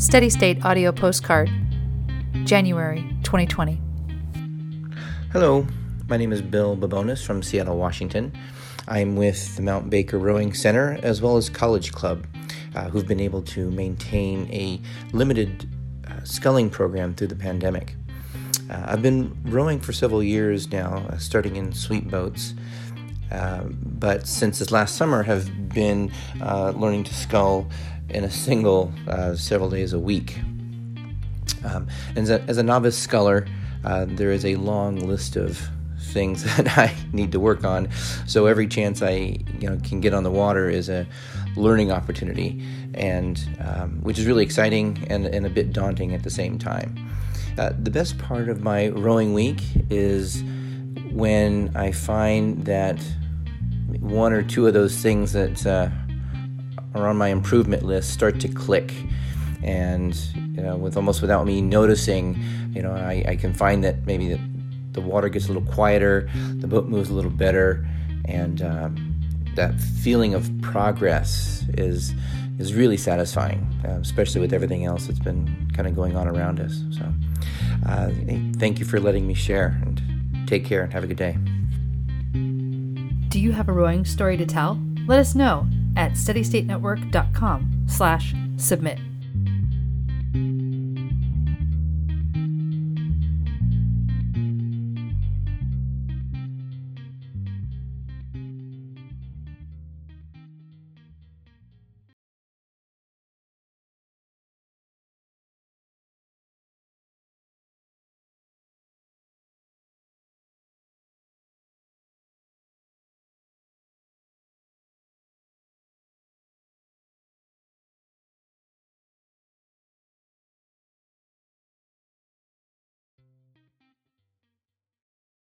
Steady State Audio Postcard, January 2020. Hello, my name is Bill Babonis from Seattle, Washington. I'm with the Mount Baker Rowing Center as well as College Club, uh, who've been able to maintain a limited uh, sculling program through the pandemic. Uh, I've been rowing for several years now, uh, starting in sweep boats, uh, but since this last summer have been uh, learning to scull in a single uh, several days a week. Um, as, a, as, a, novice sculler, uh, there is a long list of things that I need to work on. So every chance I you know can get on the water is a learning opportunity, and um, which is really exciting and, and a bit daunting at the same time. Uh, the best part of my rowing week is when I find that one or two of those things that uh, are on my improvement list start to click. And you know with almost without me noticing you know i, I can find that maybe the, the water gets a little quieter the boat moves a little better and um, that feeling of progress is is really satisfying uh, especially with everything else that's been kind of going on around us. So uh, thank you for letting me share and take care and have a good day. Do you have a rowing story to tell? Let us know at steadystatenetwork.com slash submit.